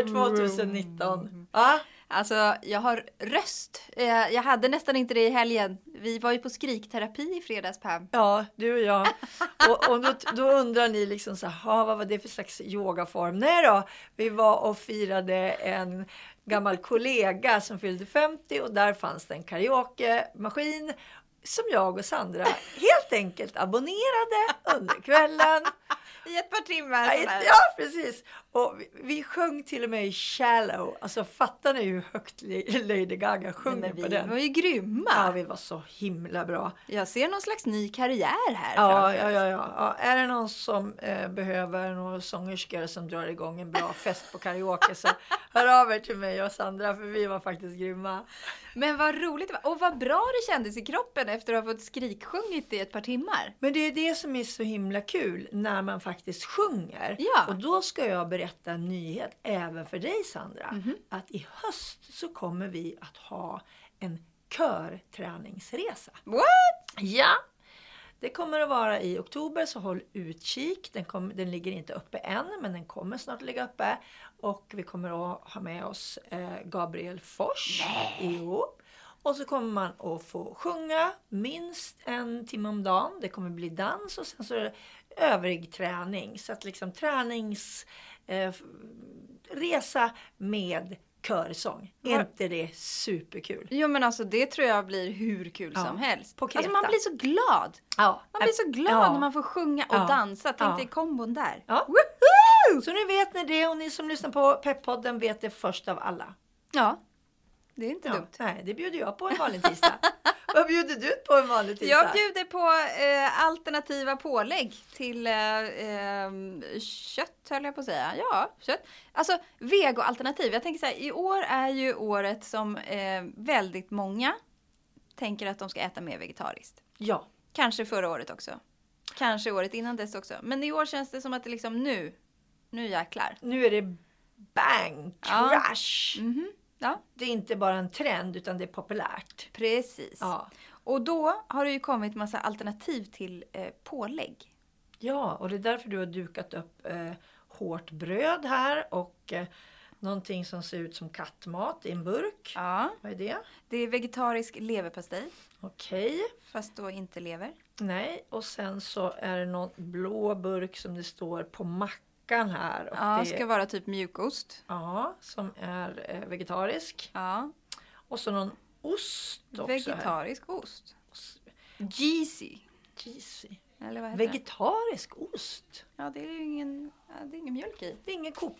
under 2019. Ja, Alltså, jag har röst. Eh, Jag hade nästan inte det i helgen. Vi var ju på skrikterapi i fredags, Pam. ja du och jag. Och, och då, då undrar ni liksom så här, "Ha, vad var det för slags yogaform? Nej då, vi var och firade en gammal kollega som fyllde 50 och där fanns det en karaoke-maskin som jag och Sandra helt enkelt abonnerade under kvällen. I ett par timmar. Ja, precis. Och vi, vi sjöng till och med i Shallow. Alltså fattar ni hur högt Lady Gaga Nej, sjunger på vi den? var ju grymma. Ja, vi var så himla bra. Jag ser någon slags ny karriär här. Ja, ja, ja, ja. ja. Är det någon som eh, behöver några sångerskor som drar igång en bra fest på karaoke så hör av er till mig och Sandra för vi var faktiskt grymma. Men vad roligt det var. Och vad bra det kändes i kroppen efter att ha fått skriksjungit i ett par timmar. Men det är det som är så himla kul när man faktiskt sjunger. Ja. Och då ska jag berätta en nyhet även för dig Sandra. Mhm. Att i höst så kommer vi att ha en körträningsresa. What? Ja! Det kommer att vara i oktober så håll utkik. Den, kom, den ligger inte uppe än men den kommer snart ligga uppe. Och vi kommer att ha med oss eh, Gabriel Fors. Jo. Och så kommer man att få sjunga minst en timme om dagen. Det kommer bli dans och sen så är det övrig träning. Så att liksom tränings... Eh, med körsång. Är inte det superkul? Jo men alltså det tror jag blir hur kul Ja, som helst. på Alltså man blir så glad. Ja. Man blir så glad när man får sjunga och dansa. Tänk dig kombon där. Så nu vet ni det och ni som lyssnar på Peppodden vet det först av alla. Ja. Det är inte Ja, dumt. nej, det bjuder jag på en vanlig tisdag. Vad bjuder du på en vanlig tisdag? Jag bjuder på eh, alternativa pålägg till eh, eh, kött höll jag på att säga. Ja, kött. Alltså vegoalternativ. Jag tänker så här, i år är ju året som eh, väldigt många tänker att de ska äta mer vegetariskt. Ja, Kanske förra året också. Kanske året innan dess också. Men i år känns det som att det liksom nu, nu jäklar. nu är det bang, Ja. crash. Mhm. Ja, Det är inte bara en trend utan det är populärt. precis. Ja. Och då har det ju kommit massa alternativ till eh, pålägg. ja, och det är därför du har dukat upp eh, hårt bröd här och eh, någonting som ser ut som kattmat i en burk. Ja. Vad är det? Det är vegetarisk leverpastej. Okej. Fast då inte lever. Nej, och sen så är det någon blå burk som det står på mackan här. Och Ja, det ska vara typ mjukost. Ja, som är eh, vegetarisk. Ja. Och så någon ost också. Vegetarisk ost. Här. Cheesy. Cheesy. Eller vad heter det? Vegetarisk ost? Ja, det är ju ingen, det är ingen mjölk i. Det är ingen, ko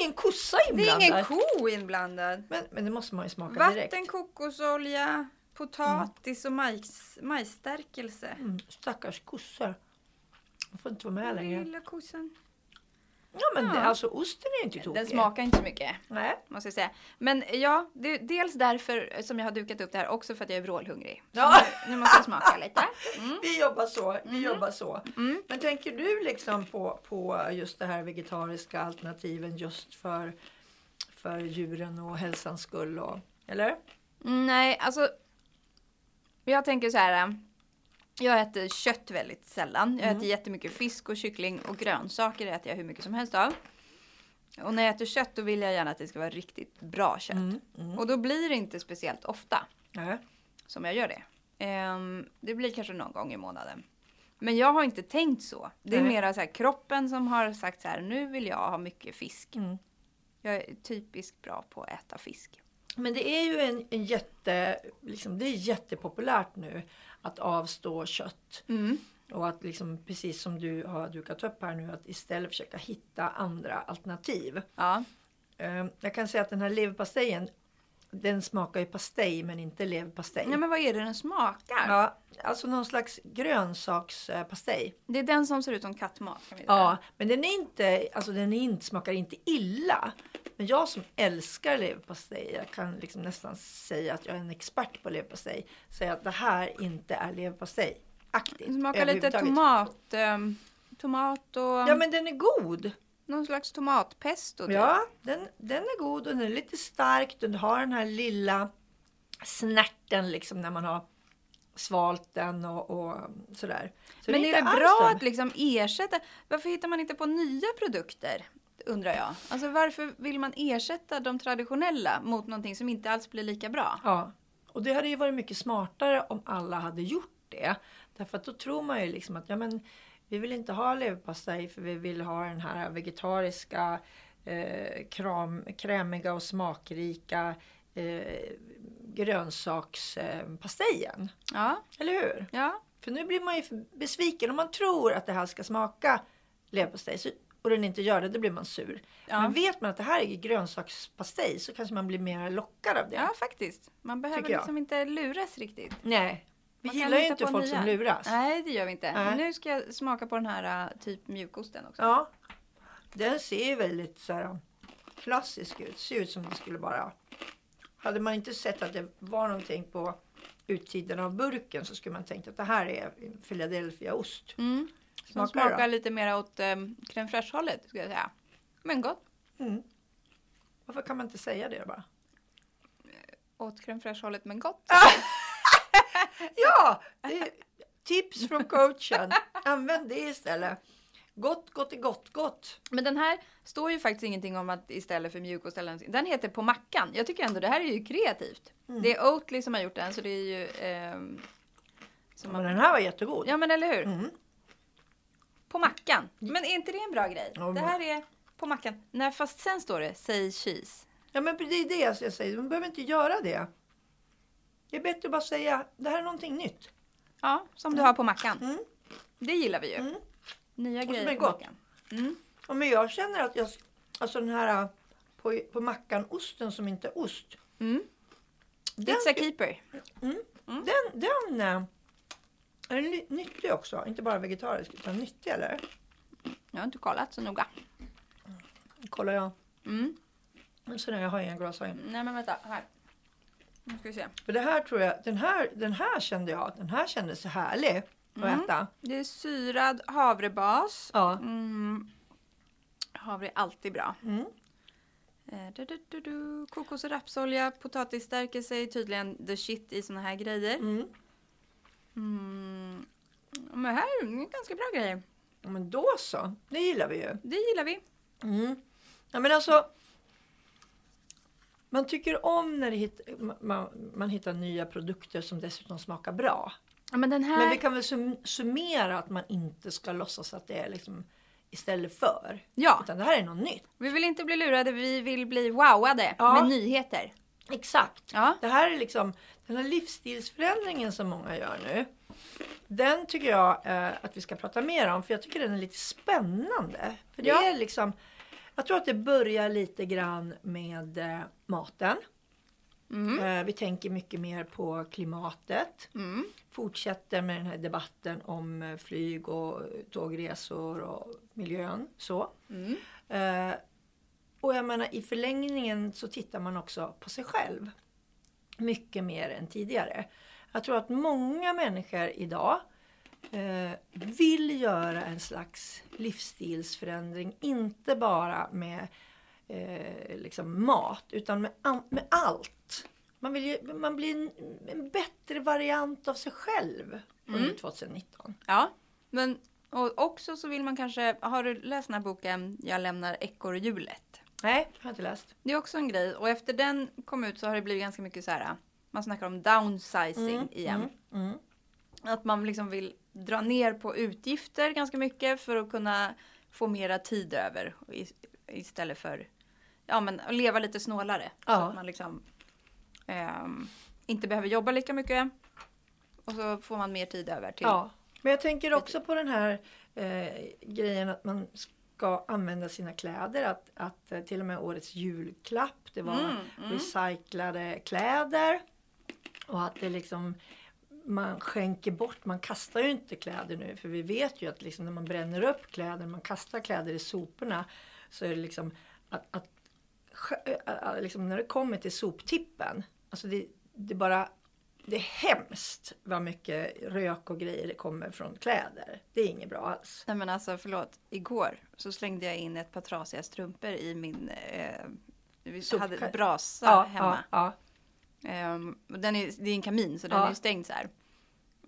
ingen kossa Det är inblandad. ingen ko inblandad. Men, men det måste man ju smaka Vatten, direkt. kokosolja, potatis och majs, majsstärkelse. Mm, stackars kossor. De får inte vara med längre. Lilla kossan. Ja, men det, Ja. alltså osten är inte tokig. Den smakar inte så mycket. Nej. Måste jag säga. Men ja, det är dels därför som jag har dukat upp det här. Också för att jag är vrålhungrig. Ja. Nu, nu måste jag smaka lite. Mm. Vi jobbar så. Vi Mhm. jobbar så. Mm. Men tänker du liksom på, på just det här vegetariska alternativen just för, för djuren och hälsans skull? Och, eller? Mm, Nej, alltså. Jag tänker så här. Jag äter kött väldigt sällan. Jag Mm. äter jättemycket fisk och kyckling och grönsaker äter jag hur mycket som helst av. Och när jag äter kött då vill jag gärna att det ska vara riktigt bra kött. Mm. Mm. Och då blir det inte speciellt ofta Nej. som jag gör det. Ehm, det blir kanske någon gång i månaden. Men jag har inte tänkt så. Det är Nej. mera så här, kroppen som har sagt så här, nu vill jag ha mycket fisk. Mm. Jag är typiskt bra på att äta fisk. Men det är ju en, en jätte, liksom, det är jättepopulärt nu att avstå kött. Mm. Och att liksom, precis som du har dukat upp här nu, att istället försöka hitta andra alternativ. Ja. Eh, Jag kan säga att den här leverpastejen, den smakar ju pastej men inte leverpastej. ja, men vad är det den smakar? Ja, alltså någon slags grönsakspastej. Det är den som ser ut som kattmat. Ja, men den är inte, alltså den är inte, smakar inte illa. Men jag som älskar leverpastej, jag kan liksom nästan säga att jag är en expert på leverpastej, säger att det här inte är leverpastej. Aktigt. Smakar lite tomat. ehm, tomat och Ja, men den är god. Någon slags tomatpesto. Ja, den, den är god och den är lite stark. Den har den här lilla snärten liksom när man har svalt den och, och sådär. Så men är inte det bra den. att liksom ersätta? Varför hittar man inte på nya produkter? Undrar jag. Alltså varför vill man ersätta de traditionella mot någonting som inte alls blir lika bra? Ja, och det hade ju varit mycket smartare om alla hade gjort det. Därför att då tror man ju liksom att ja, men, vi vill inte ha leverpastej för vi vill ha den här vegetariska, eh, kram, krämiga och smakrika eh, grönsakspastejen. Ja, Eller hur? ja. För nu blir man ju besviken. Om man tror att det här ska smaka leverpastej och den inte gör det, då blir man sur. Ja. Men vet man att det här är grönsakspastej så kanske man blir mer lockad av det. Ja, faktiskt. Man behöver liksom inte luras riktigt. Nej, vi Man gillar ju inte folk som luras. Nej, det gör vi inte. Nej. Nu ska jag smaka på den här uh, typ mjukosten också. Ja, den ser ju väldigt så här, klassisk ut. Ser ut som det skulle bara... Hade man inte sett att det var någonting på utsidan av burken så skulle man tänkt att det här är Philadelphia-ost. Mm. Smakar smakar lite mer åt um, crème fraîche-hållet, skulle jag säga. Men gott. Mm. Varför kan man inte säga det bara? Åt crème fraîche-hållet, men gott. Ja! Tips från coachen. Använd det istället. Gott, gott är gott, gott. Men den här står ju faktiskt ingenting om att istället för mjukost eller. Den heter på mackan. Jag tycker ändå det här är ju kreativt. Mm. Det är Oatly som har gjort den så det är ju... ehm, som Men man, den här var jättegod. ja men eller hur? Mm. På mackan. Men är inte det en bra grej? Ja, Det här är på mackan. Nej fast sen står det Say cheese. Ja men det är det jag säger. Man behöver inte göra det. Det är bättre att bara säga det här är någonting nytt. Ja, som du har på mackan. Mm. Det gillar vi ju. Mm. Nya är grejer på gott. mackan. Mm. Ja, men jag känner att jag, alltså den här på, på mackan-osten som inte är ost. Mm. Den, It's a keeper. den, den äh, är ny- nyttig också. Inte bara vegetarisk utan nyttig eller? Jag har inte kollat så noga. Kollar jag. Mm. Där, jag har inga glasögon. Nej men vänta, här. Nu ska vi se. För det här tror jag, den här, den här kände jag, den här kändes så härlig att Mm. äta. Det är syrad havrebas. Ja. Mm. Havre är alltid bra. Mm. Eh, du, du, du, du. Kokos och rapsolja, potatisstärkelse är tydligen the shit i såna här grejer. Mm. Mm. Men här är ganska bra grejer. Ja, men då så, det gillar vi ju. Det gillar vi. Mm. Ja, men alltså, man tycker om när hit, man, man hittar nya produkter som dessutom smakar bra. Ja, men här... Men vi kan väl sum, summera att man inte ska låtsas att det är liksom istället för. Ja, Utan det här är något nytt. vi vill inte bli lurade, vi vill bli wowade Ja. med nyheter. Exakt. Ja. Det här är liksom den här livsstilsförändringen som många gör nu. Den tycker jag eh, att vi ska prata mer om för jag tycker den är lite spännande. För det Ja. är liksom, jag tror att det börjar lite grann med eh, maten. Mm. Eh, vi tänker mycket mer på klimatet. Mm. Fortsätter med den här debatten om eh, flyg och tågresor och miljön. Så. Mm. Och jag menar i förlängningen så tittar man också på sig själv. Mycket mer än tidigare. Jag tror att många människor idag vill göra en slags livsstilsförändring. Inte bara med eh, liksom mat utan med, med allt. Man vill ju, man blir en, en bättre variant av sig själv under 2019. Ja, men och också så vill man kanske, har du läst den här boken Jag lämnar ekorrhjulet? Nej, jag har inte läst. Det är också en grej och efter den kom ut så har det blivit ganska mycket så här. Man snackar om downsizing Mm, igen. Mm, mm. Att man liksom vill dra ner på utgifter ganska mycket för att kunna få mera tid över istället för ja, men att leva lite snålare. Så Ja. att man liksom ehm, inte behöver jobba lika mycket. Och så får man mer tid över till Ja. Men jag tänker också på den här eh, grejen att man ska använda sina kläder. Att, att eh, till och med årets julklapp, det var Mm, mm. recyclade kläder. Och att det liksom man skänker bort, man kastar ju inte kläder nu för vi vet ju att liksom när man bränner upp kläder, man kastar kläder i soporna så är det liksom att, att liksom när det kommer till soptippen, alltså det, det är bara det är hemskt vad mycket rök och grejer det kommer från kläder. Det är inget bra alls. Nej men alltså förlåt, igår så slängde jag in ett par trasiga strumpor i min, eh, vi hade brasa hemma. Ja, Ehm, och den är, det är en kamin så den Ja. är ju stängd så här.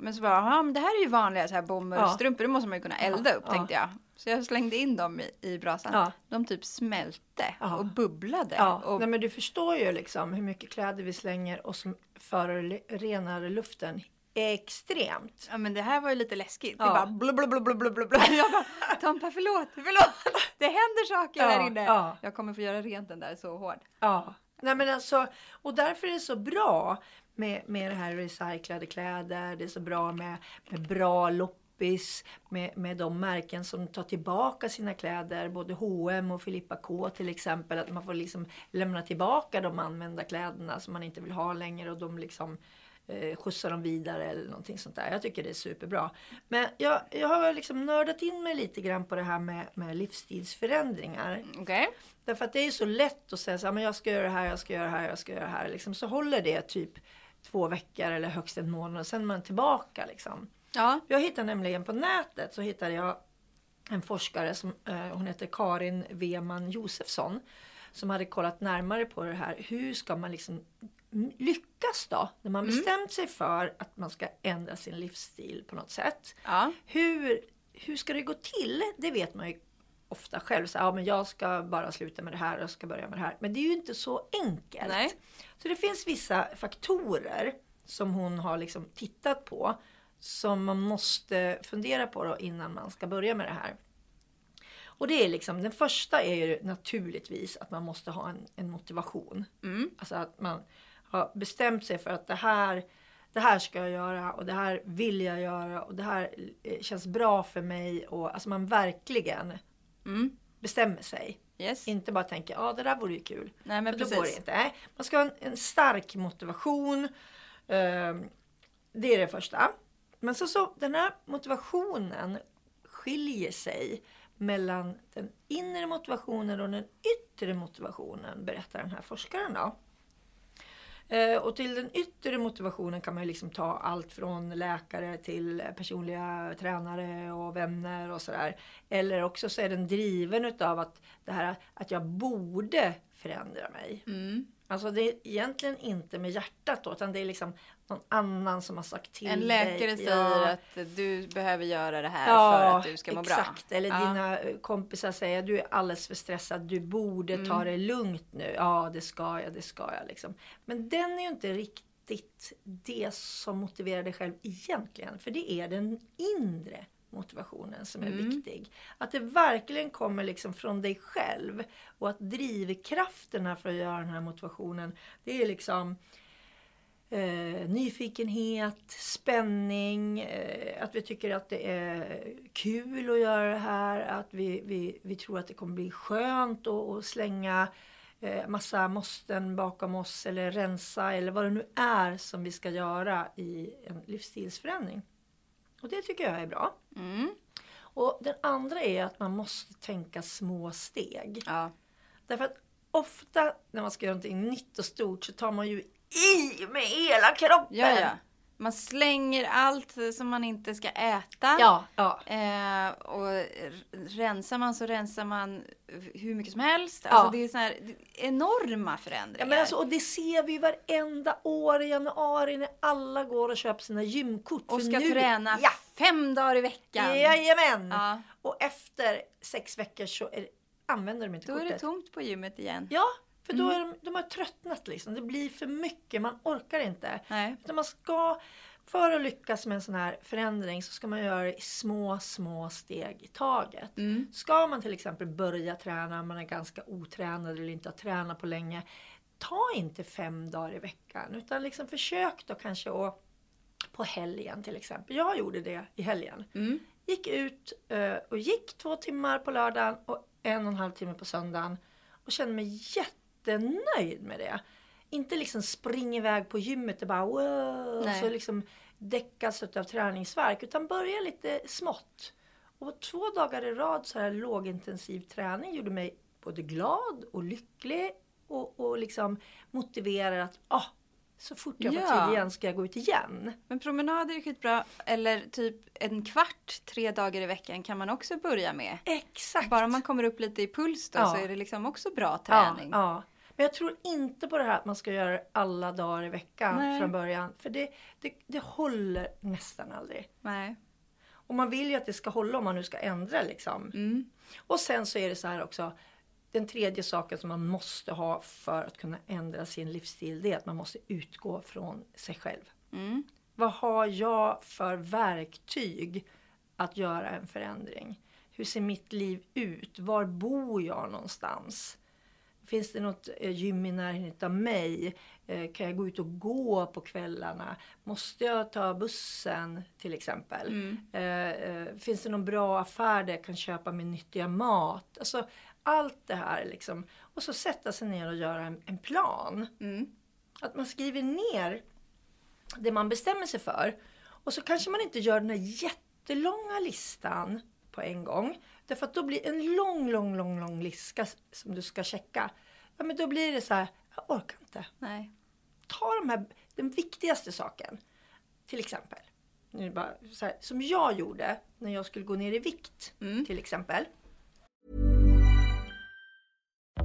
Men så bara, ja men det här är ju vanliga så här bomullsstrumpor, det måste man ju kunna elda upp Ja. tänkte jag. Så jag slängde in dem i, i brasan. Ja. De typ smälte Ja. och bubblade. ja. Och, Nej, men du förstår ju liksom hur mycket kläder vi slänger och som förorenar luften extremt. ja men det här var ju lite läskigt. Ja. Det bara blub, blub, blub, blub, blub, blub. Jag bara, Tompa förlåt, förlåt. Det händer saker Ja, här inne. ja. Jag kommer få göra rent den där så hårt. Ja, Nej, men alltså, och därför är det så bra med, med det här recyclade kläder. Det är så bra med, med bra loppis, med, med de märken som tar tillbaka sina kläder. Både H&M och Filippa K till exempel. Att man får liksom lämna tillbaka de använda kläderna som man inte vill ha längre och de liksom eh, skjutsar dem vidare eller någonting sånt där. Jag tycker det är superbra. Men jag, jag har liksom nördat in mig lite grann på det här med, med livsstilsförändringar. Okej. Därför att det är så lätt att säga så här, men jag ska göra det här, jag ska göra det här, jag ska göra det här. Liksom, så håller det typ två veckor eller högst en månad och sen är man tillbaka. Liksom. Ja. Jag hittade nämligen på nätet så hittade jag en forskare som eh, hon heter Karin Weman Josefsson. Som hade kollat närmare på det här. Hur ska man liksom lyckas då? När man bestämt sig för att man ska ändra sin livsstil på något sätt. Ja. Hur, hur ska det gå till? Det vet man ju ofta själv. Så, ja, men jag ska bara sluta med det här och ska börja med det här. Men det är ju inte så enkelt. Nej. Så det finns vissa faktorer som hon har liksom tittat på. Som man måste fundera på innan man ska börja med det här. Och det är liksom, den första är ju naturligtvis att man måste ha en, en motivation. Mm. Alltså att man har bestämt sig för att det här, det här ska jag göra och det här vill jag göra och det här eh, känns bra för mig. Och, alltså man verkligen Mm. bestämmer sig. Yes. Inte bara tänker, ja det där vore ju kul. Nej men För då går det precis. inte. Nej, man ska ha en, en stark motivation. Ehm, det är det första. Men så, så den här motivationen skiljer sig mellan den inre motivationen och den yttre motivationen, berättar den här forskaren. Då. Eh, och till den yttre motivationen kan man ju liksom ta allt från läkare till personliga tränare och vänner och sådär. Eller också så är den driven utav att det här att jag borde förändra mig. Mm. Alltså det är egentligen inte med hjärtat då, utan det är liksom någon annan som har sagt till En läkare dig. säger Ja. att du behöver göra det här för att du ska må bra. exakt. Eller Ja. dina eh, kompisar säger du är alldeles för stressad, du borde Mm. ta det lugnt nu. Ja, det ska jag, det ska jag. Liksom. Men den är ju inte riktigt det som motiverar dig själv egentligen. För det är den inre motivationen som är Mm. viktig. Att det verkligen kommer liksom från dig själv. Och att drivkrafterna för att göra den här motivationen, det är liksom eh, nyfikenhet, spänning, eh, att vi tycker att det är kul att göra det här, att vi, vi, vi tror att det kommer bli skönt att, slänga eh, massa måsten bakom oss eller rensa eller vad det nu är som vi ska göra i en livsstilsförändring. Och det tycker jag är bra. Mm. Och den andra är att man måste tänka små steg. Ja. Därför att ofta när man ska göra någonting nytt och stort så tar man ju i med hela kroppen. Ja, ja. Man slänger allt som man inte ska äta. Ja, ja. Eh, och rensar man så rensar man hur mycket som helst. Ja. Alltså det är så här är enorma förändringar. Ja, men alltså, och det ser vi varenda år i januari när alla går och köper sina gymkort. och ska nu, träna Ja, fem dagar i veckan. jajamän! Ja, Och efter sex veckor så är, använder de inte då är kortet. det tomt på gymmet igen. Ja, för då Mm. är de, de har tröttnat liksom. Det blir för mycket, man orkar inte. Nej. Utan man ska, för att lyckas med en sån här förändring så ska man göra det i små, små steg i taget. Mm. Ska man till exempel börja träna, man är ganska otränad eller inte har tränat på länge. Ta inte fem dagar i veckan utan liksom försök då kanske att på helgen till exempel. Jag gjorde det i helgen. Mm. Gick ut eh, och gick två timmar på lördagen och en och en halv timme på söndagen. Och kände mig jättenöjd med det. Inte liksom spring iväg på gymmet och bara wow, och så liksom däckas av träningsvärk. Utan börja lite smått. Och två dagar i rad så här lågintensiv träning gjorde mig både glad och lycklig. Och, och liksom motiverad att ah, så fort jag får Ja. tid igen ska jag gå ut igen. Men promenader är skitbra. Eller typ en kvart tre dagar i veckan kan man också börja med. Exakt! Bara man kommer upp lite i puls då Ja. så är det liksom också bra träning. Ja, ja. Men jag tror inte på det här att man ska göra det alla dagar i veckan Nej. från början. För det, det, det håller nästan aldrig. Nej. Och man vill ju att det ska hålla om man nu ska ändra liksom. Mm. Och sen så är det så här också. Den tredje saken som man måste ha för att kunna ändra sin livsstil. Det är att man måste utgå från sig själv. Mm. Vad har jag för verktyg att göra en förändring? Hur ser mitt liv ut? Var bor jag någonstans? Finns det något eh, gym i närheten av mig? Eh, Kan jag gå ut och gå på kvällarna? Måste jag ta bussen till exempel? Eh, eh, Finns det någon bra affär där jag kan köpa min nyttiga mat? Alltså allt det här liksom. Och så sätta sig ner och göra en, en plan. Mm. Att man skriver ner det man bestämmer sig för. Och så kanske man inte gör den här jättelånga listan på en gång. Därför att då blir en lång, lång, lång, lång lista som du ska checka. Ja, men då blir det så här, jag orkar inte. Nej. Ta de här, den viktigaste saken. Till exempel, nu bara så här, som jag gjorde när jag skulle gå ner i vikt. Mm. Till exempel.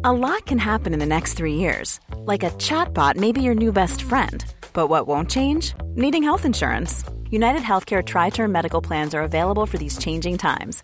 A lot can happen in the next three years. Like a chatbot may be your new best friend. But what won't change? Needing health insurance. United Healthcare Tri Term Medical Plans are available for these changing times.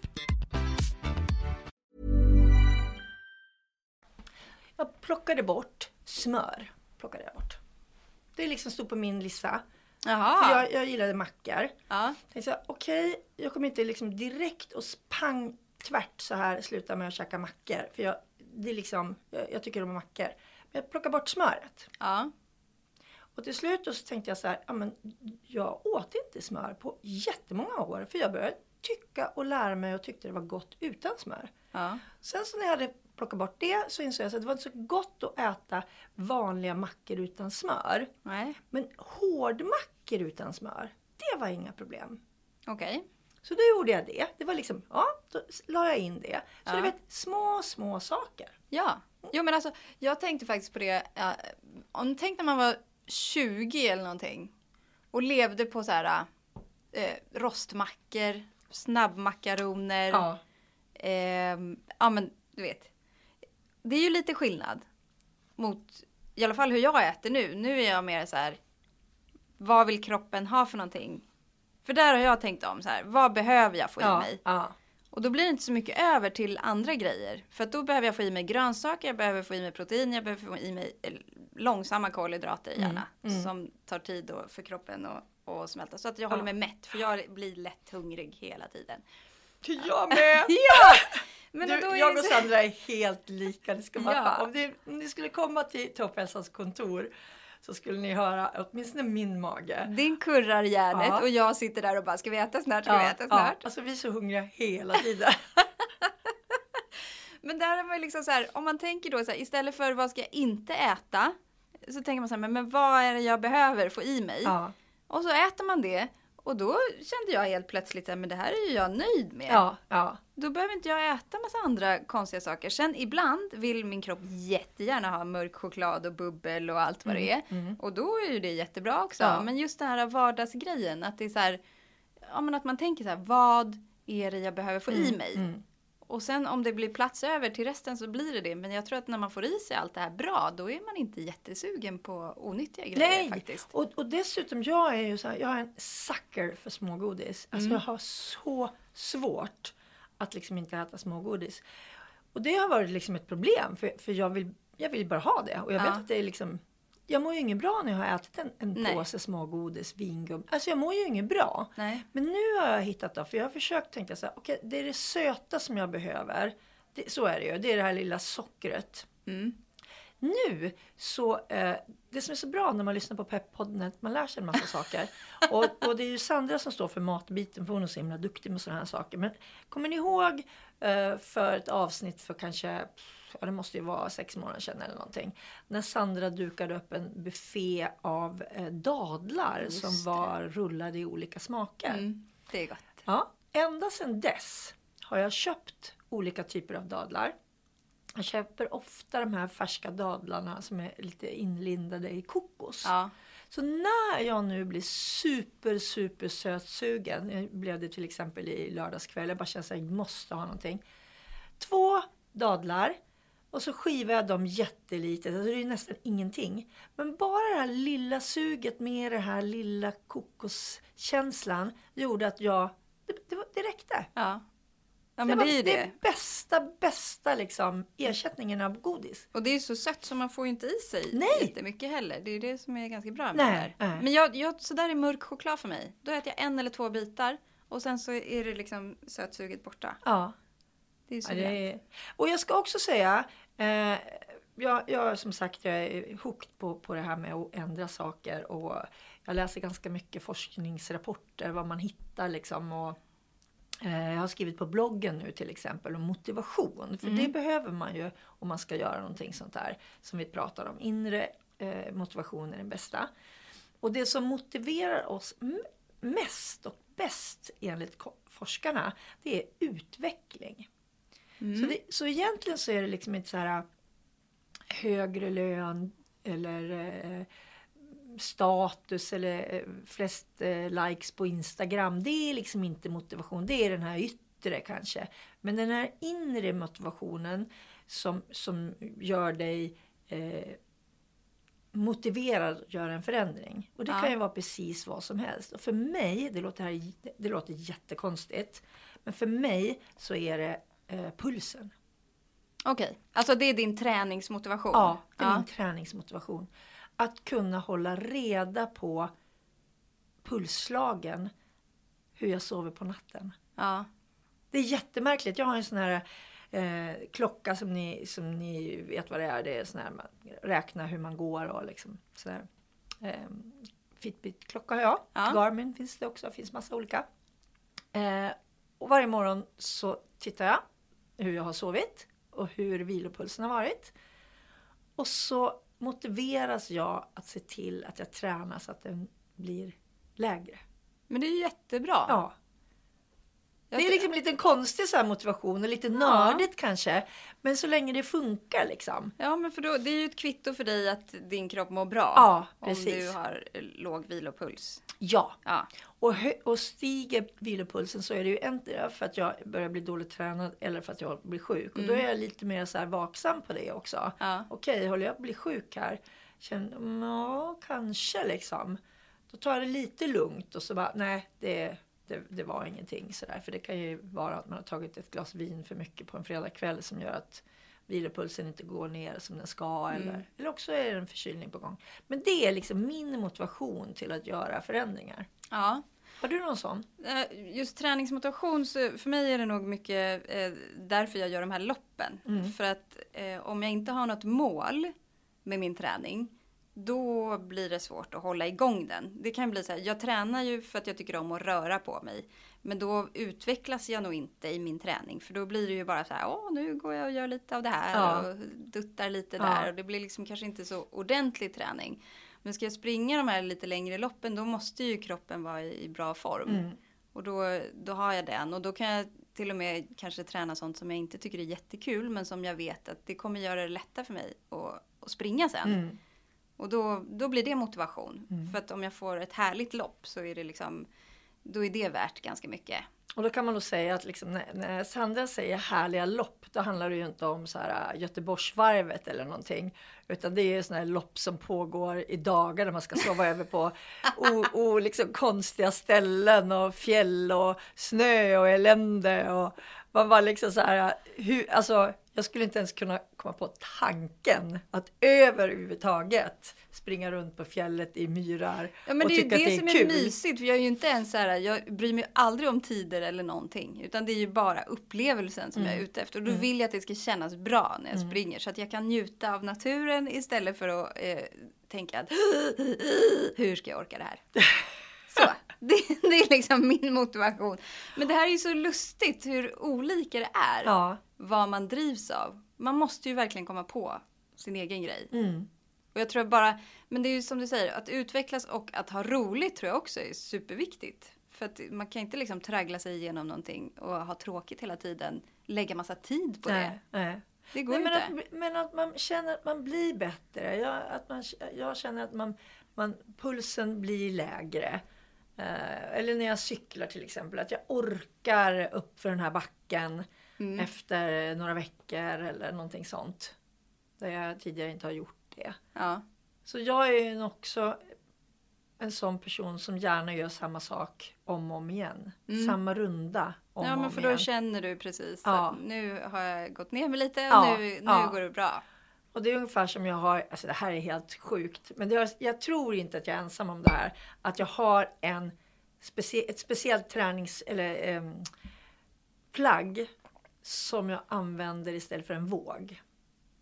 Jag plockade bort smör. Plockade jag bort. Det liksom stod på min lista. För Jaha. jag, jag gillade mackor. Ja. Tänkte okej, jag kommer inte liksom direkt och pang tvärt så här sluta med att käka mackor. För jag, det är liksom, jag, jag tycker om mackor. Men jag plockar bort smöret. ja. Och till slut så tänkte jag så här, ja men jag åt inte smör på jättemånga år. För jag började tycka och lära mig och tyckte det var gott utan smör. Ja. Sen så när jag hade plockat bort det så insåg jag att det var inte så gott att äta vanliga mackor utan smör. Nej. Men hårdmackor utan smör, det var inga problem. Okej. Så då gjorde jag det. Det var liksom, ja, då la jag in det. Så Ja. du vet, små, små saker. Ja. Jo men alltså, jag tänkte faktiskt på det. Ja, om tänk när man var 20 eller någonting. Och levde på så här eh, rostmackor, snabbmakaroner. Ja. Ehm, ja men du vet. Det är ju lite skillnad. Mot i alla fall hur jag äter nu. Nu är jag mer så här. Vad vill kroppen ha för någonting? För där har jag tänkt om så här. Vad behöver jag få i Ja, mig? ja. Och då blir det inte så mycket över till andra grejer. För då behöver jag få i mig grönsaker, jag behöver få i mig protein, jag behöver få i mig eh, långsamma kolhydrater gärna. Som tar tid då för kroppen att att smälta. Så att jag håller mig mätt. För jag blir lätt hungrig hela tiden. Jag med! Ja! Men du, då är jag och Sandra är helt lika. Det ska bara, Ja. om, det, ni skulle komma till Topphälsans kontor så skulle ni höra åtminstone min mage. Din kurrar hjärnet Ja. och jag sitter där och bara, ska vi äta snart? Ska vi äta ja, snart? alltså vi är så hungriga hela tiden. Men där är man ju liksom så här, om man tänker då så här, istället för vad ska jag inte äta? Så tänker man så här, men, men vad är det jag behöver få i mig? ja. Och så äter man det. Och då kände jag helt plötsligt att det här är ju jag nöjd med. Ja, ja. Då behöver inte jag äta massa andra konstiga saker. Sen ibland vill min kropp jättegärna ha mörk choklad och bubbel och allt vad det är. Och då är ju det jättebra också. Ja. Men just det här vardagsgrejen, att det är så här, ja men att man tänker så här, vad är det jag behöver få i mig? Och sen om det blir plats över till resten så blir det det. Men jag tror att när man får i sig allt det här bra, då är man inte jättesugen på onyttiga grejer Nej, faktiskt. och, och dessutom jag är ju så här, jag är en sucker för smågodis. Alltså Mm. jag har så svårt att liksom inte äta smågodis. Och det har varit liksom ett problem för, för jag, vill, jag vill bara ha det. Och jag vet Ja. att det är liksom, jag mår ju inget bra när jag har ätit en, en Nej. påse smågodis, vingum. Alltså jag mår ju inget bra. Nej. Men nu har jag hittat då, för jag har försökt tänka så här, okej det är det söta som jag behöver. Det, så är det ju, det är det här lilla sockret. Mm. Nu så, eh, det som är så bra när man lyssnar på Pepp-podden är att man lär sig en massa saker. Och, och det är ju Sandra som står för matbiten för hon är så himla duktig med sådana här saker. Men kommer ni ihåg eh, för ett avsnitt för kanske, ja det måste ju vara sex månader sedan eller någonting. När Sandra dukade upp en buffé av eh, dadlar som var rullade i olika smaker. Mm, det är gott. Ja, ända sedan dess har jag köpt olika typer av dadlar. Jag köper ofta de här färska dadlarna som är lite inlindade i kokos. Ja. Så när jag nu blir super, super sötsugen, jag blev det till exempel i lördagskväll, jag bara känner att jag måste ha någonting. Två dadlar och så skivar jag dem jättelitet, alltså det är nästan ingenting. Men bara det här lilla suget med det här lilla kokoskänslan gjorde att jag, det, det, det räckte. Ja. Ja det var är ju det. det bästa, bästa liksom ersättningen av godis. Och det är så sött så man får ju inte i sig Nej. jättemycket heller. Det är det som är ganska bra med Nej, det här. nej. Men jag, jag, så där är mörk choklad för mig. Då äter jag en eller två bitar och sen så är det liksom sötsuget borta. Ja. Det är så Ja, det är... Och jag ska också säga, eh, jag, jag som sagt jag är hooked på, på det här med att ändra saker och jag läser ganska mycket forskningsrapporter, vad man hittar liksom. Och, jag har skrivit på bloggen nu till exempel om motivation, för det behöver man ju om man ska göra någonting sånt där som vi pratar om. Inre eh, motivation är den bästa. Och det som motiverar oss mest och bäst enligt forskarna, det är utveckling. Så, det, så egentligen så är det liksom inte så här högre lön eller eh, status eller eh, flest eh, likes på Instagram. Det är liksom inte motivation. Det är den här yttre kanske. Men den här inre motivationen som, som gör dig eh, motiverad att göra en förändring. Och det Ja. kan ju vara precis vad som helst. Och för mig, det låter, här, det låter jättekonstigt, men för mig så är det eh, pulsen. Okej, alltså det är din träningsmotivation? Ja, det är ja. min träningsmotivation. Att kunna hålla reda på pulsslagen, hur jag sover på natten. ja. Det är jättemärkligt. Jag har en sån här eh, klocka som ni, som ni vet vad det är. Det är sån här man räknar hur man går och liksom sådär. Eh, Fitbit-klocka har jag. Ja. Garmin finns det också. Det finns massa olika. Eh, och varje morgon så tittar jag hur jag har sovit och hur vilopulsen har varit. Och så motiveras jag att se till att jag tränar så att den blir lägre. Men det är ju jättebra. Ja. Det är liksom lite konstig så motivation och lite nördigt kanske. Men så länge det funkar liksom. Ja, men för då, det är ju ett kvitto för dig att din kropp mår bra. Ja, Om precis. du har eh, låg vilopuls. Ja. Ja. Och, och stiger vilopulsen så är det ju antingen för att jag börjar bli dåligt tränad eller för att jag blir sjuk. Och då är jag lite mer så här vaksam på det också. Mm. Ja. Okej, håller jag på att bli sjuk här? Känner, mm, ja, kanske liksom. Då tar jag det lite lugnt och så bara, nej, det, det, det var ingenting sådär. För det kan ju vara att man har tagit ett glas vin för mycket på en fredagkväll som gör att vilopulsen inte går ner som den ska. Mm. Eller, eller också är det en förkylning på gång. Men det är liksom min motivation till att göra förändringar. ja. Har du någon sån? Eh, Just träningsmotivation, så för mig är det nog mycket eh, därför jag gör de här loppen. Mm. För att eh, om jag inte har något mål med min träning, då blir det svårt att hålla igång den. Det kan bli så här, jag tränar ju för att jag tycker om att röra på mig. Men då utvecklas jag nog inte i min träning. För då blir det ju bara så här, åh nu går jag och gör lite av det här Ja. och duttar lite Ja. där. Och det blir liksom kanske inte så ordentlig träning. Men ska jag springa de här lite längre loppen då måste ju kroppen vara i, bra form. Mm. Och då, då har jag den och då kan jag till och med kanske träna sånt som jag inte tycker är jättekul men som jag vet att det kommer göra det lättare för mig att, att springa sen. Mm. Och då, då blir det motivation. För att om jag får ett härligt lopp så är det liksom, då är det värt ganska mycket. Och då kan man nog säga att liksom, när, när Sandra säger härliga lopp, då handlar det ju inte om så här, äh, Göteborgsvarvet eller någonting. Utan det är ju sådana här lopp som pågår i dagar där man ska sova över på o, o, liksom konstiga ställen och fjäll och snö och elände. Och man var liksom så här, hur, alltså, jag skulle inte ens kunna komma på tanken att överhuvudtaget springa runt på fjället i myrar Ja men och det är tycka det, att det är som kul. är mysigt. För jag är ju inte ens så här, jag bryr mig aldrig om tider eller någonting. Utan det är ju bara upplevelsen som jag är Mm. ute efter. Och då vill jag att det ska kännas bra när jag springer. Så att jag kan njuta av naturen istället för att eh, tänka att hur ska jag orka det här? Det, det är liksom min motivation. Men det här är ju så lustigt hur olika det är. Ja. Vad man drivs av. Man måste ju verkligen komma på sin egen grej. Mm. Och jag tror bara, men det är ju som du säger, att utvecklas och att ha roligt tror jag också är superviktigt. För att man kan inte liksom traggla sig igenom någonting och ha tråkigt hela tiden. Lägga massa tid på det. Nej, nej. Det går Nej, ju men, inte. att, men att man känner att man blir bättre. Jag, att man, jag känner att man, man, pulsen blir lägre. Eh, eller när jag cyklar till exempel, att jag orkar upp för den här backen Mm. efter några veckor eller någonting sånt. Där jag tidigare inte har gjort det. Ja. Så jag är ju också en sån person som gärna gör samma sak om och om igen. Samma runda om Mm. ja, men för igen. då känner du precis Ja. att nu har jag gått ner mig lite och Ja, nu, nu ja. går det bra. Och det är ungefär som jag har, alltså det här är helt sjukt, men har, jag tror inte att jag är ensam om det här. Att jag har en specie, ett speciellt tränings eller em, plagg som jag använder istället för en våg.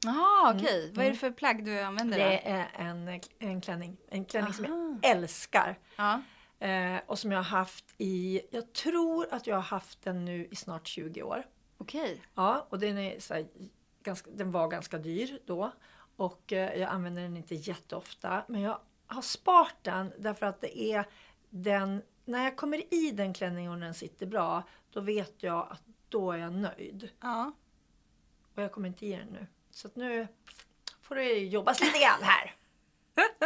Jaha, okej. Vad är det för plagg du använder då? Mm. Det är en, en klänning, en klänning som Aha. jag älskar. Ja. Eh, och som jag har haft i, jag tror att jag har haft den nu i snart 20 år. Okej. Ja, och den, är så här, ganska, den var ganska dyr då. Och eh, jag använder den inte jätteofta. Men jag har sparat den därför att det är den... När jag kommer i den klänningen och den sitter bra, då vet jag att då är jag nöjd. Ja. Och jag kommer inte i den nu. Så att nu får det jobbas lite grann här.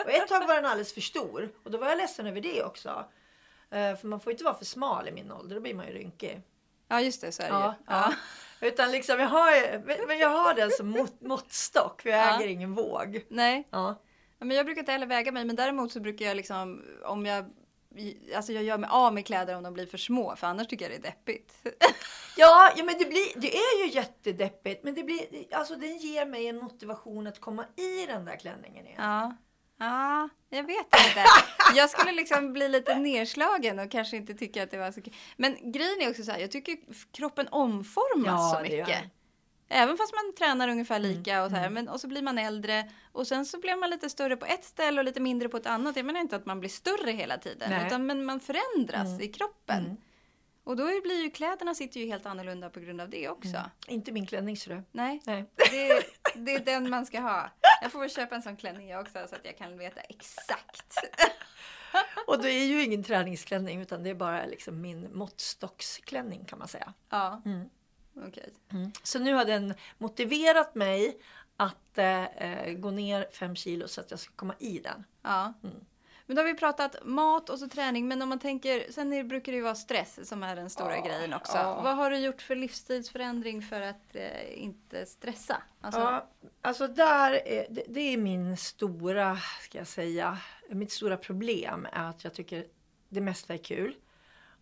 Och ett tag var den alldeles för stor. Och då var jag ledsen över det också. Eh, För man får inte vara för smal i min ålder, då blir man ju rynkig. ja, just det. Så är det Ja, ju. ja. Utan liksom jag har, men jag har den som mått, måttstock för jag Ja. äger ingen våg. Nej. Ja. Ja, men jag brukar inte heller väga mig, men däremot så brukar jag liksom om jag Alltså jag gör mig av med kläder om de blir för små, för annars tycker jag det är deppigt. Ja, ja men det, blir, det är ju jättedeppigt. Men det, blir, alltså, den ger mig en motivation att komma i den där klänningen igen. Ja. Ja, jag vet inte. Jag skulle liksom bli lite nedslagen och kanske inte tycka att det var så kul. Men grejen är också så här, jag tycker kroppen omformas Ja, så mycket. Även fast man tränar ungefär Mm, lika och så här, men och så blir man äldre och sen så blir man lite större på ett ställe och lite mindre på ett annat. Jag menar inte att man blir större hela tiden, Nej. utan men man förändras i kroppen. Mm. Och då blir ju kläderna sitter ju helt annorlunda på grund av det också. Inte min klänning så du. Nej, Nej. det, det är den man ska ha. Jag får väl köpa en sån klänning jag också så att jag kan veta exakt. Och det är ju ingen träningsklänning utan det är bara liksom min måttstocksklänning kan man säga. Ja, Mm. okej. Så nu har den motiverat mig att eh, eh, gå ner fem kilo så att jag ska komma i den. Ja. Mm. Men då har vi pratat mat och så träning. Men om man tänker, sen brukar det ju vara stress som är den stora grejen också. ja. Vad har du gjort för livsstilsförändring för att eh, inte stressa? Alltså, Ja, alltså där är, det, det är min stora, ska jag säga, mitt stora problem är att jag tycker det mesta är kul.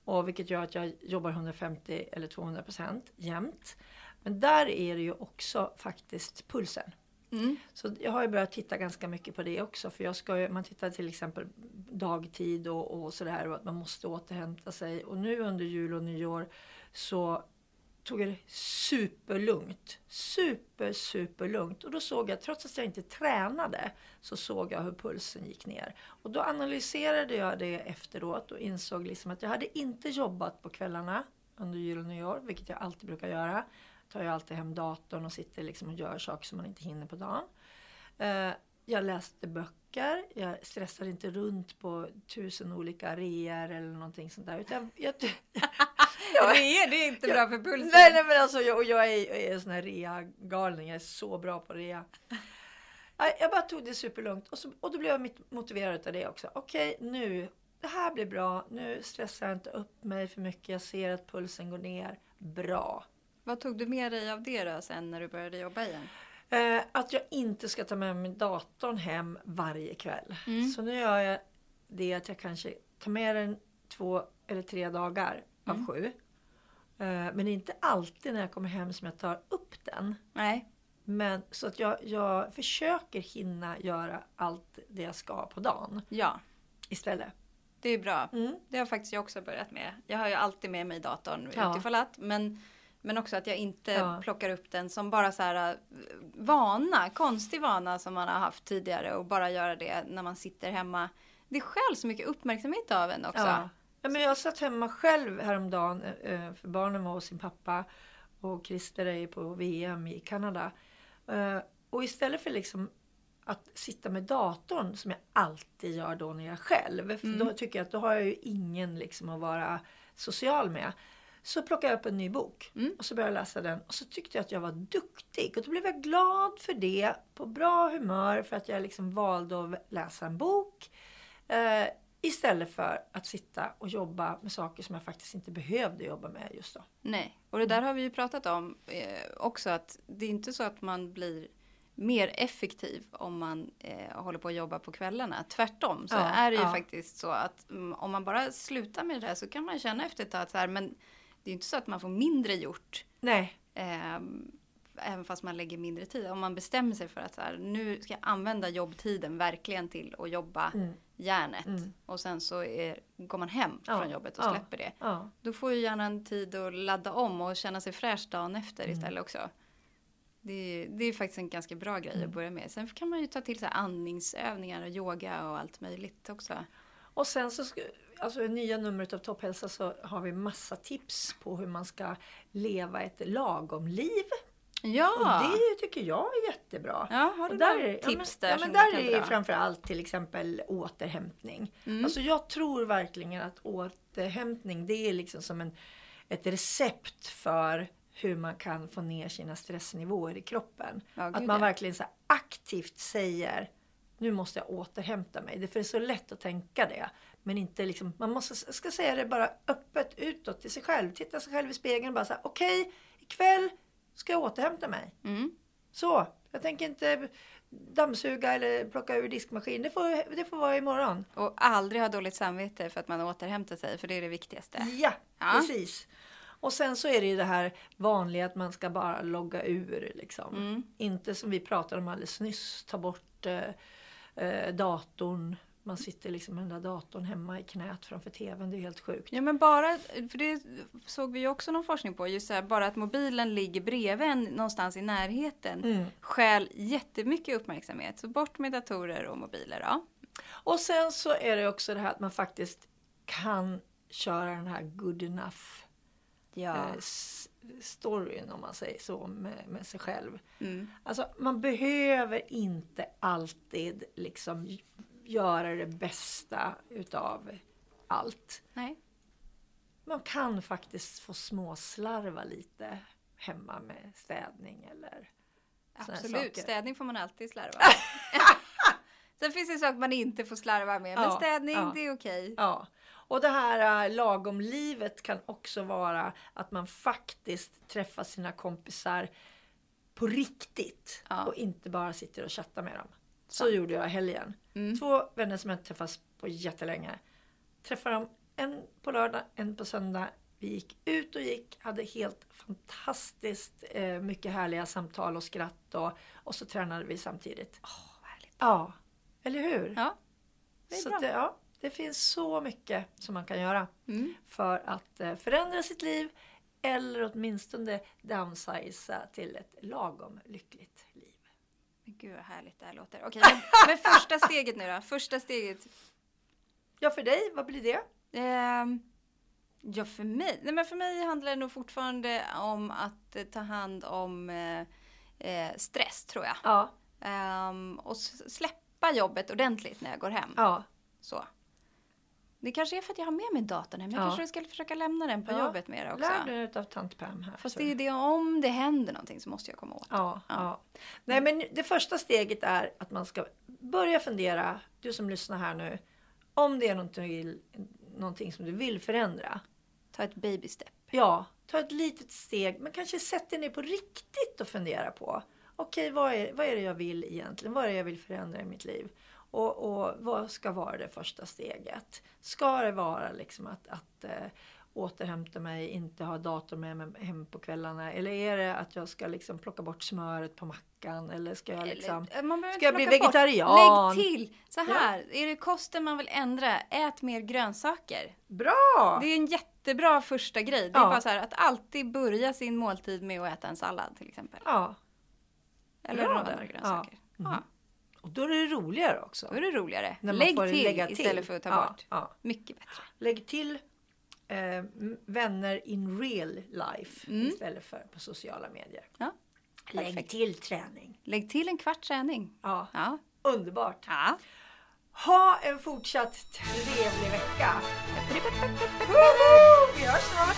Och vilket gör att jag jobbar 150 eller 200 procent jämt. Men där är det ju också faktiskt pulsen. Mm. Så jag har ju börjat titta ganska mycket på det också. För jag ska ju, man tittar till exempel dagtid och, och sådär och att man måste återhämta sig. Och nu under jul och nyår så tog jag det superlugnt. Super, superlugnt. Och då såg jag, trots att jag inte tränade, så såg jag hur pulsen gick ner. Och då analyserade jag det efteråt och insåg liksom att jag hade inte jobbat på kvällarna under jul och nyår, vilket jag alltid brukar göra. Tar jag alltid hem datorn och sitter liksom och gör saker som man inte hinner på dagen. Eh, jag läste böcker, jag stressade inte runt på tusen olika reor eller någonting sånt där. Utan jag, det, är, det är inte bra för pulsen. Nej, nej men alltså jag, och jag är, jag är en sån här rea-galning. Jag är så bra på rea. Jag bara tog det superlugnt och, så, och då blev jag motiverad av det också. Okej, nu. Det här blir bra. Nu stressar jag inte upp mig för mycket. Jag ser att pulsen går ner. Bra. Vad tog du med dig av det då sen när du började jobba igen? Eh, att jag inte ska ta med mig datorn hem varje kväll. Så nu gör jag det att jag kanske tar med den två eller tre dagar av sju. Eh, men det är inte alltid när jag kommer hem som jag tar upp den. Nej. Men så att jag, jag försöker hinna göra allt det jag ska på dagen Ja, istället. det är bra. Mm. Det har faktiskt jag också börjat med. Jag har ju alltid med mig datorn Ja. utifall att. Men, men också att jag inte Ja. plockar upp den som bara så här äh, vana, konstig vana som man har haft tidigare och bara göra det när man sitter hemma. Det stjäl så mycket uppmärksamhet av en också. Ja. Ja, men jag satt hemma själv häromdagen eh, för barnen var hos sin pappa och Christer är på VM i Kanada. Eh, Och istället för liksom att sitta med datorn som jag alltid gör då när jag är själv. För då tycker jag att då har jag ju ingen liksom att vara social med. Så plockade jag upp en ny bok och så började jag läsa den och så tyckte jag att jag var duktig. Och då blev jag glad för det, på bra humör för att jag liksom valde att läsa en bok. Eh, istället för att sitta och jobba med saker som jag faktiskt inte behövde jobba med just då. Nej, och det där har vi ju pratat om eh, också att det är inte så att man blir mer effektiv om man eh, håller på att jobba på kvällarna. Tvärtom så Ja, är det ju ja. faktiskt så att mm, om man bara slutar med det där så kan man känna efter ett tag att så här, men det är inte så att man får mindre gjort Nej, eh, även fast man lägger mindre tid. Om man bestämmer sig för att så här, nu ska jag använda jobbtiden verkligen till att jobba järnet och sen så är, går man hem Mm. Ja, från jobbet och ja, släpper det. ja. Då får ju hjärnan tid att ladda om och känna sig fräsch dagen efter Mm. istället också. Det är, det är faktiskt en ganska bra grej Mm. att börja med. Sen kan man ju ta till så andningsövningar och yoga och allt möjligt också. Och sen så, alltså i nya numret av Topphälsa så har vi massa tips på hur man ska leva ett lagom liv. Ja! Och det tycker jag är jättebra. Ja, har du där några tips ja, där men, som ja, men Där är dra? framför allt till exempel återhämtning. Mm. Alltså jag tror verkligen att återhämtning det är liksom som en, ett recept för hur man kan få ner sina stressnivåer i kroppen. Ja, att man verkligen så aktivt säger nu måste jag återhämta mig. Det är så lätt att tänka det. Men inte liksom, man måste, ska säga det bara öppet utåt till sig själv. Titta sig själv i spegeln och bara säga okej, ikväll ska jag återhämta mig. Mm. Så, jag tänker inte dammsuga eller plocka ur diskmaskin. Det får, det får vara imorgon. Och aldrig ha dåligt samvete för att man återhämtar sig, för det är det viktigaste. Ja, Ja. precis. Och sen så är det ju det här vanliga att man ska bara logga ur. Liksom. Mm. Inte som vi pratade om alldeles nyss, ta bort eh, eh, datorn. Man sitter liksom med den där datorn hemma i knät framför tvn. Det är helt sjukt. Ja men bara, för det såg vi ju också någon forskning på, just så här, bara att mobilen ligger bredvid en någonstans i närheten Mm. stjäl jättemycket uppmärksamhet. Så bort med datorer och mobiler då. Och sen så är det också det här att man faktiskt kan köra den här good enough eh, s- storyn om man säger så med, med sig själv. Mm. Alltså man behöver inte alltid liksom göra det bästa utav allt. Nej. Man kan faktiskt få småslarva lite hemma med städning eller Absolut, städning får man alltid slarva Sen finns det saker man inte får slarva med, men Ja, städning ja. det är okej. Ja. Och det här äh, lagom livet kan också vara att man faktiskt träffar sina kompisar på riktigt Ja. och inte bara sitter och chattar med dem. Så gjorde jag i helgen. Mm. Två vänner som jag inte träffats på jättelänge. Träffade dem en på lördag, en på söndag. Vi gick ut och gick, hade helt fantastiskt eh, mycket härliga samtal och skratt och, och så tränade vi samtidigt. Åh, vad härligt. Ja, eller hur? Ja, det är så bra. det, ja, det finns så mycket som man kan göra Mm. för att eh, förändra sitt liv eller åtminstone downsiza till ett lagom lyckligt liv. Men gud vad härligt det här låter. Okej, men, men första steget nu då? Första steget. Ja, för dig, vad blir det? Ehm, ja, för mig? Nej, men för mig handlar det nog fortfarande om att eh, ta hand om eh, eh, stress, tror jag. Ja, Ehm, och släppa jobbet ordentligt när jag går hem. ja. Så. Det kanske är för att jag har med mig datorn men jag Ja. kanske ska försöka lämna den på Ja, jobbet med det också. Lär dig av tant Pam här. Fast så. det är det om det händer någonting så måste jag komma åt. Ja, ja. Nej, men det första steget är att man ska börja fundera, du som lyssnar här nu, om det är någonting, någonting som du vill förändra. Ta ett baby step. Ja, ta ett litet steg, men kanske sätt dig ner på riktigt och fundera på. Okej, vad, är, vad är det jag vill egentligen? Vad är det jag vill förändra i mitt liv? Och, och vad ska vara det första steget? Ska det vara liksom att, att eh, återhämta mig, inte ha dator med mig hem på kvällarna? Eller är det att jag ska liksom plocka bort smöret på mackan? Eller ska jag liksom... Eller, Ska jag bli plocka bort. vegetarian? Lägg till! Så här, är det kosten man vill ändra, ät mer grönsaker. Bra! Det är en jättebra första grej. Det är Ja. bara så här att alltid börja sin måltid med att äta en sallad till exempel. Ja, Eller några grönsaker. Ja. Ja. Och då är det roligare också. Då är det roligare. När Lägg till lägga istället för att ta Ja, bort. Ja. Mycket bättre. Lägg till eh, vänner in real life istället för på sociala medier. Ja. Lägg till träning. Lägg till en kvart träning. Ja. Ja. Underbart. ja. Ha en fortsatt trevlig vecka. Vi hörs snart.